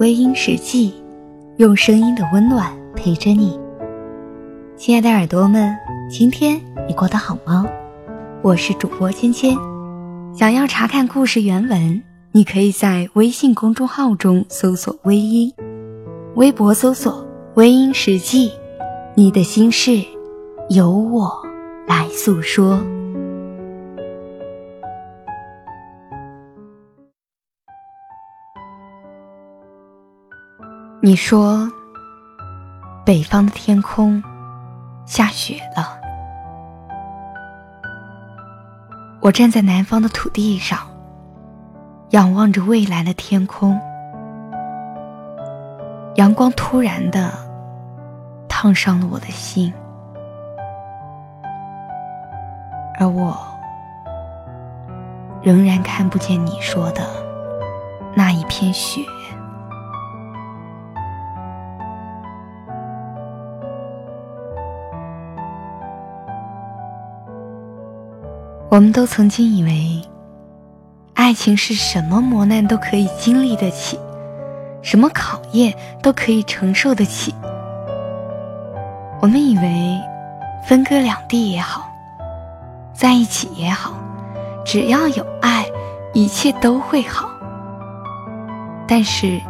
微音时记，用声音的温暖陪着你。亲爱的耳朵们，今天你过得好吗？我是主播芊芊。想要查看故事原文，你可以在微信公众号中搜索“微音”，微博搜索“微音时记”。你的心事，由我来诉说。你说，北方的天空下雪了。我站在南方的土地上，仰望着蔚蓝的天空。阳光突然的烫伤了我的心，而我仍然看不见你说的那一片雪。我们都曾经以为，爱情是什么磨难都可以经历得起，什么考验都可以承受得起。我们以为，分隔两地也好，在一起也好，只要有爱，一切都会好。但是，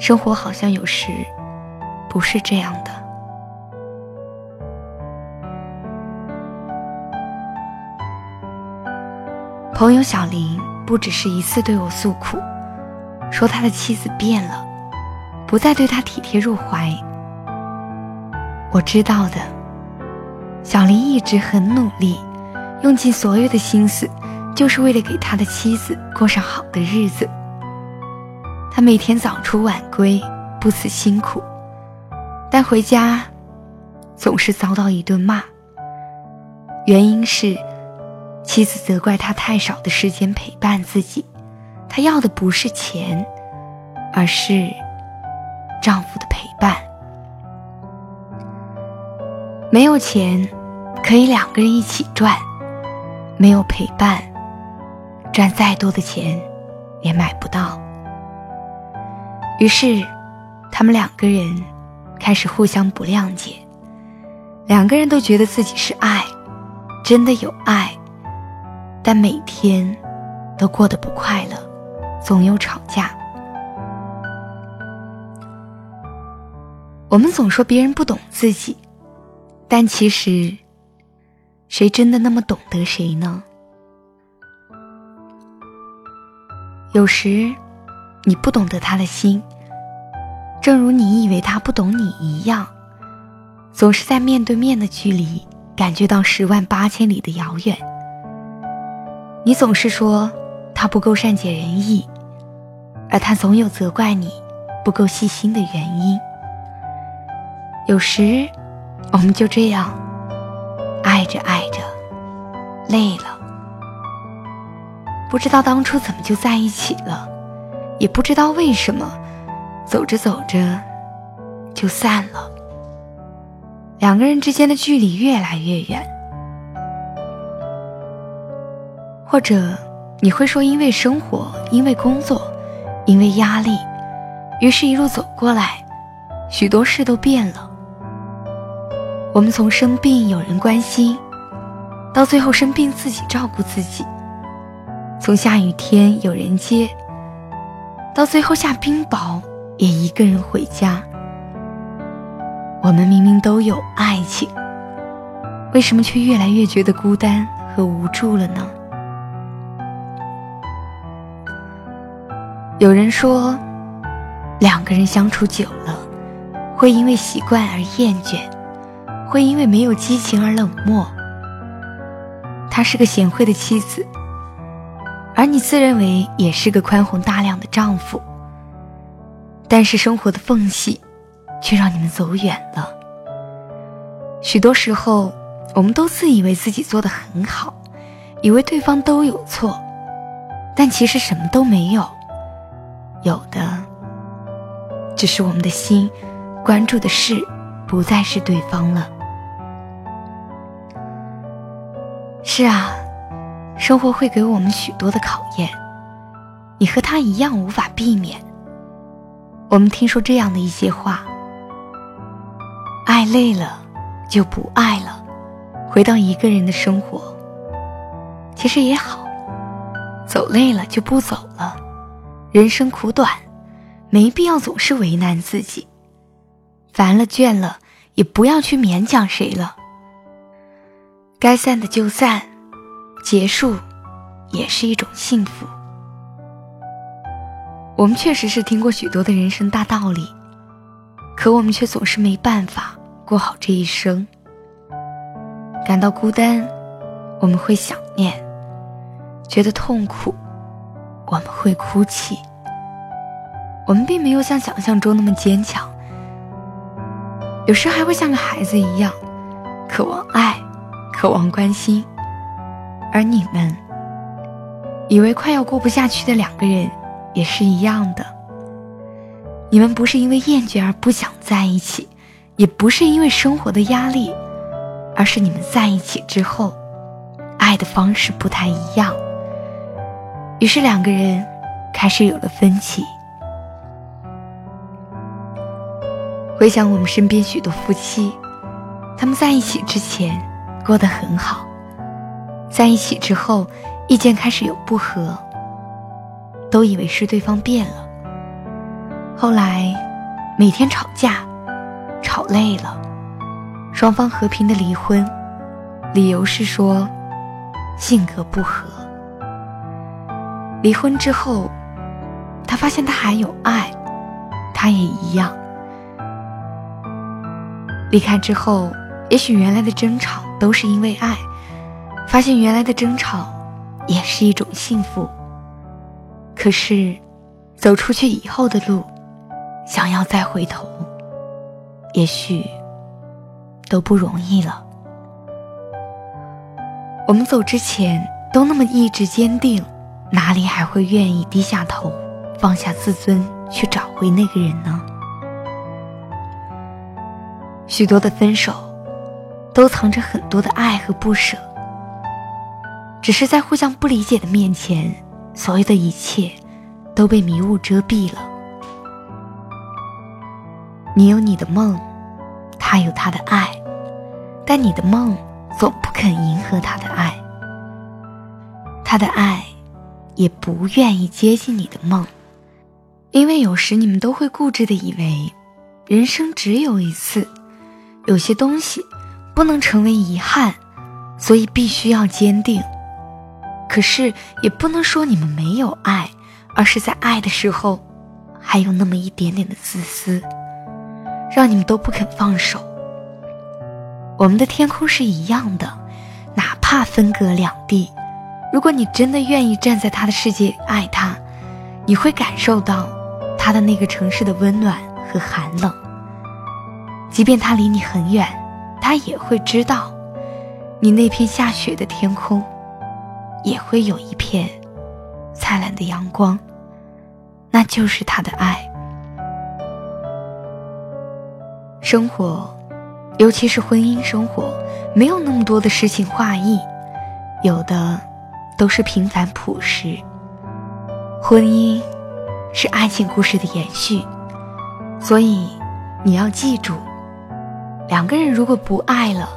生活好像有时不是这样的。朋友小林不只是一次对我诉苦，说他的妻子变了，不再对他体贴入怀。我知道的，小林一直很努力，用尽所有的心思，就是为了给他的妻子过上好的日子。他每天早出晚归，不辞辛苦，但回家总是遭到一顿骂。原因是。妻子责怪他太少的时间陪伴自己，他要的不是钱，而是丈夫的陪伴。没有钱，可以两个人一起赚；没有陪伴，赚再多的钱也买不到。于是，他们两个人开始互相不谅解，两个人都觉得自己是爱，真的有爱。但每天都过得不快乐，总有吵架。我们总说别人不懂自己，但其实，谁真的那么懂得谁呢？有时，你不懂得他的心，正如你以为他不懂你一样，总是在面对面的距离感觉到十万八千里的遥远。你总是说他不够善解人意，而他总有责怪你不够细心的原因。有时，我们就这样爱着爱着，累了，不知道当初怎么就在一起了，也不知道为什么走着走着就散了，两个人之间的距离越来越远。或者你会说，因为生活，因为工作，因为压力，于是，一路走过来，许多事都变了。我们从生病有人关心，到最后生病自己照顾自己；从下雨天有人接，到最后下冰雹也一个人回家。我们明明都有爱情，为什么却越来越觉得孤单和无助了呢？有人说，两个人相处久了，会因为习惯而厌倦，会因为没有激情而冷漠。她是个贤惠的妻子，而你自认为也是个宽宏大量的丈夫。但是生活的缝隙，却让你们走远了。许多时候，我们都自以为自己做的很好，以为对方都有错，但其实什么都没有。有的，只是我们的心关注的事，不再是对方了。是啊，生活会给我们许多的考验，你和他一样无法避免。我们听说这样的一些话：爱累了就不爱了，回到一个人的生活。其实也好，走累了就不走了。人生苦短，没必要总是为难自己。烦了倦了，也不要去勉强谁了。该散的就散，结束也是一种幸福。我们确实是听过许多的人生大道理，可我们却总是没办法过好这一生。感到孤单，我们会想念；觉得痛苦，我们会哭泣。我们并没有像想象中那么坚强，有时还会像个孩子一样，渴望爱。渴望关心，而你们以为快要过不下去的两个人也是一样的。你们不是因为厌倦而不想在一起，也不是因为生活的压力，而是你们在一起之后，爱的方式不太一样。于是两个人开始有了分歧。回想我们身边许多夫妻，他们在一起之前。过得很好，在一起之后，意见开始有不合，都以为是对方变了。后来，每天吵架，吵累了，双方和平的离婚，理由是说性格不合。离婚之后，他发现他还有爱，他也一样。离开之后，也许原来的争吵。都是因为爱，发现原来的争吵也是一种幸福。可是，走出去以后的路，想要再回头，也许都不容易了。我们走之前都那么意志坚定，哪里还会愿意低下头，放下自尊去找回那个人呢？许多的分手。都藏着很多的爱和不舍，只是在互相不理解的面前，所有的一切都被迷雾遮蔽了。你有你的梦，他有他的爱，但你的梦总不肯迎合他的爱，他的爱也不愿意接近你的梦，因为有时你们都会固执的以为，人生只有一次，有些东西。不能成为遗憾，所以必须要坚定。可是也不能说你们没有爱，而是在爱的时候，还有那么一点点的自私，让你们都不肯放手。我们的天空是一样的，哪怕分隔两地，如果你真的愿意站在他的世界爱他，你会感受到他的那个城市的温暖和寒冷，即便他离你很远。他也会知道，你那片下雪的天空，也会有一片灿烂的阳光，那就是他的爱。生活，尤其是婚姻生活，没有那么多的诗情画意，有的都是平凡朴实。婚姻是爱情故事的延续，所以你要记住。两个人如果不爱了，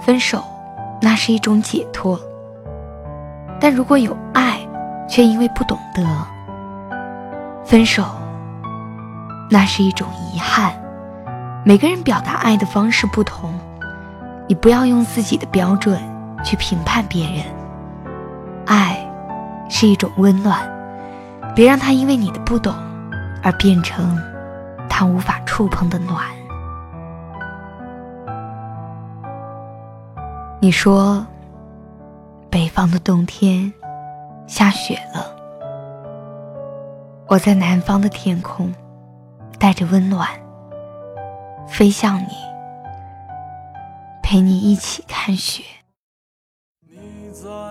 分手，那是一种解脱；但如果有爱，却因为不懂得分手，那是一种遗憾。每个人表达爱的方式不同，你不要用自己的标准去评判别人。爱是一种温暖，别让他因为你的不懂而变成他无法触碰的暖。你说，北方的冬天下雪了。我在南方的天空，带着温暖飞向你，陪你一起看雪。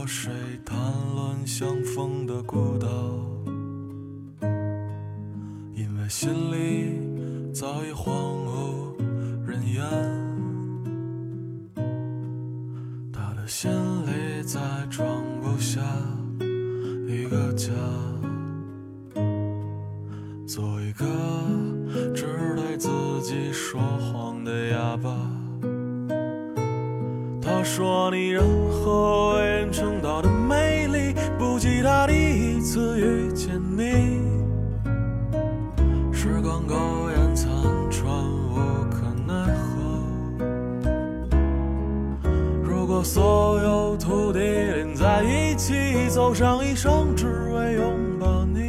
和谁谈论相逢的孤岛，因为心里早已荒无人烟。他的心里再装不下一个家，做一个只对自己说谎的哑巴。他说你任何所有土地连在一起，走上一生，只为拥抱你，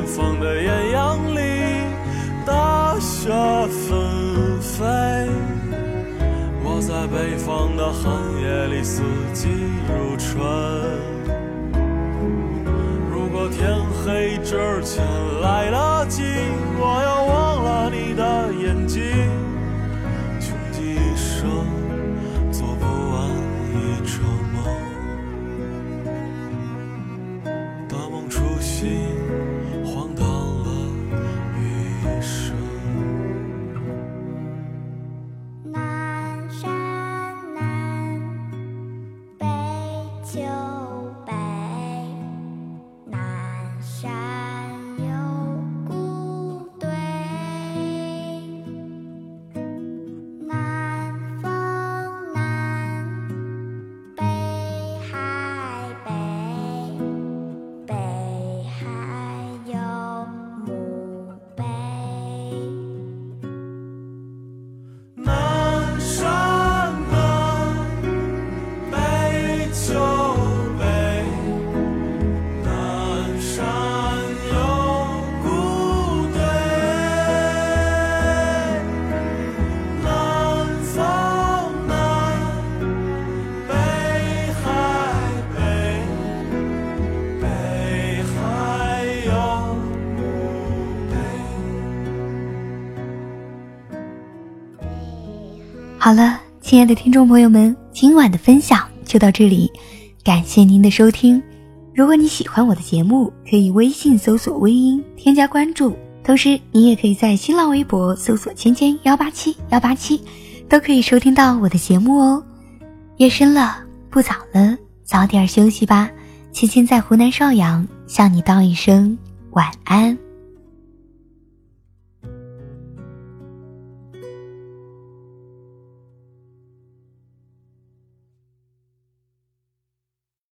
南方的艳阳里，大雪纷飞；我在北方的寒夜里，四季如春。如果天黑之前来了亲爱的听众朋友们，今晚的分享就到这里，感谢您的收听。如果你喜欢我的节目，可以微信搜索“微音”添加关注，同时你也可以在新浪微博搜索“芊芊幺八七幺八七”，都可以收听到我的节目哦。夜深了，不早了，早点休息吧。芊芊在湖南邵阳向你道一声晚安。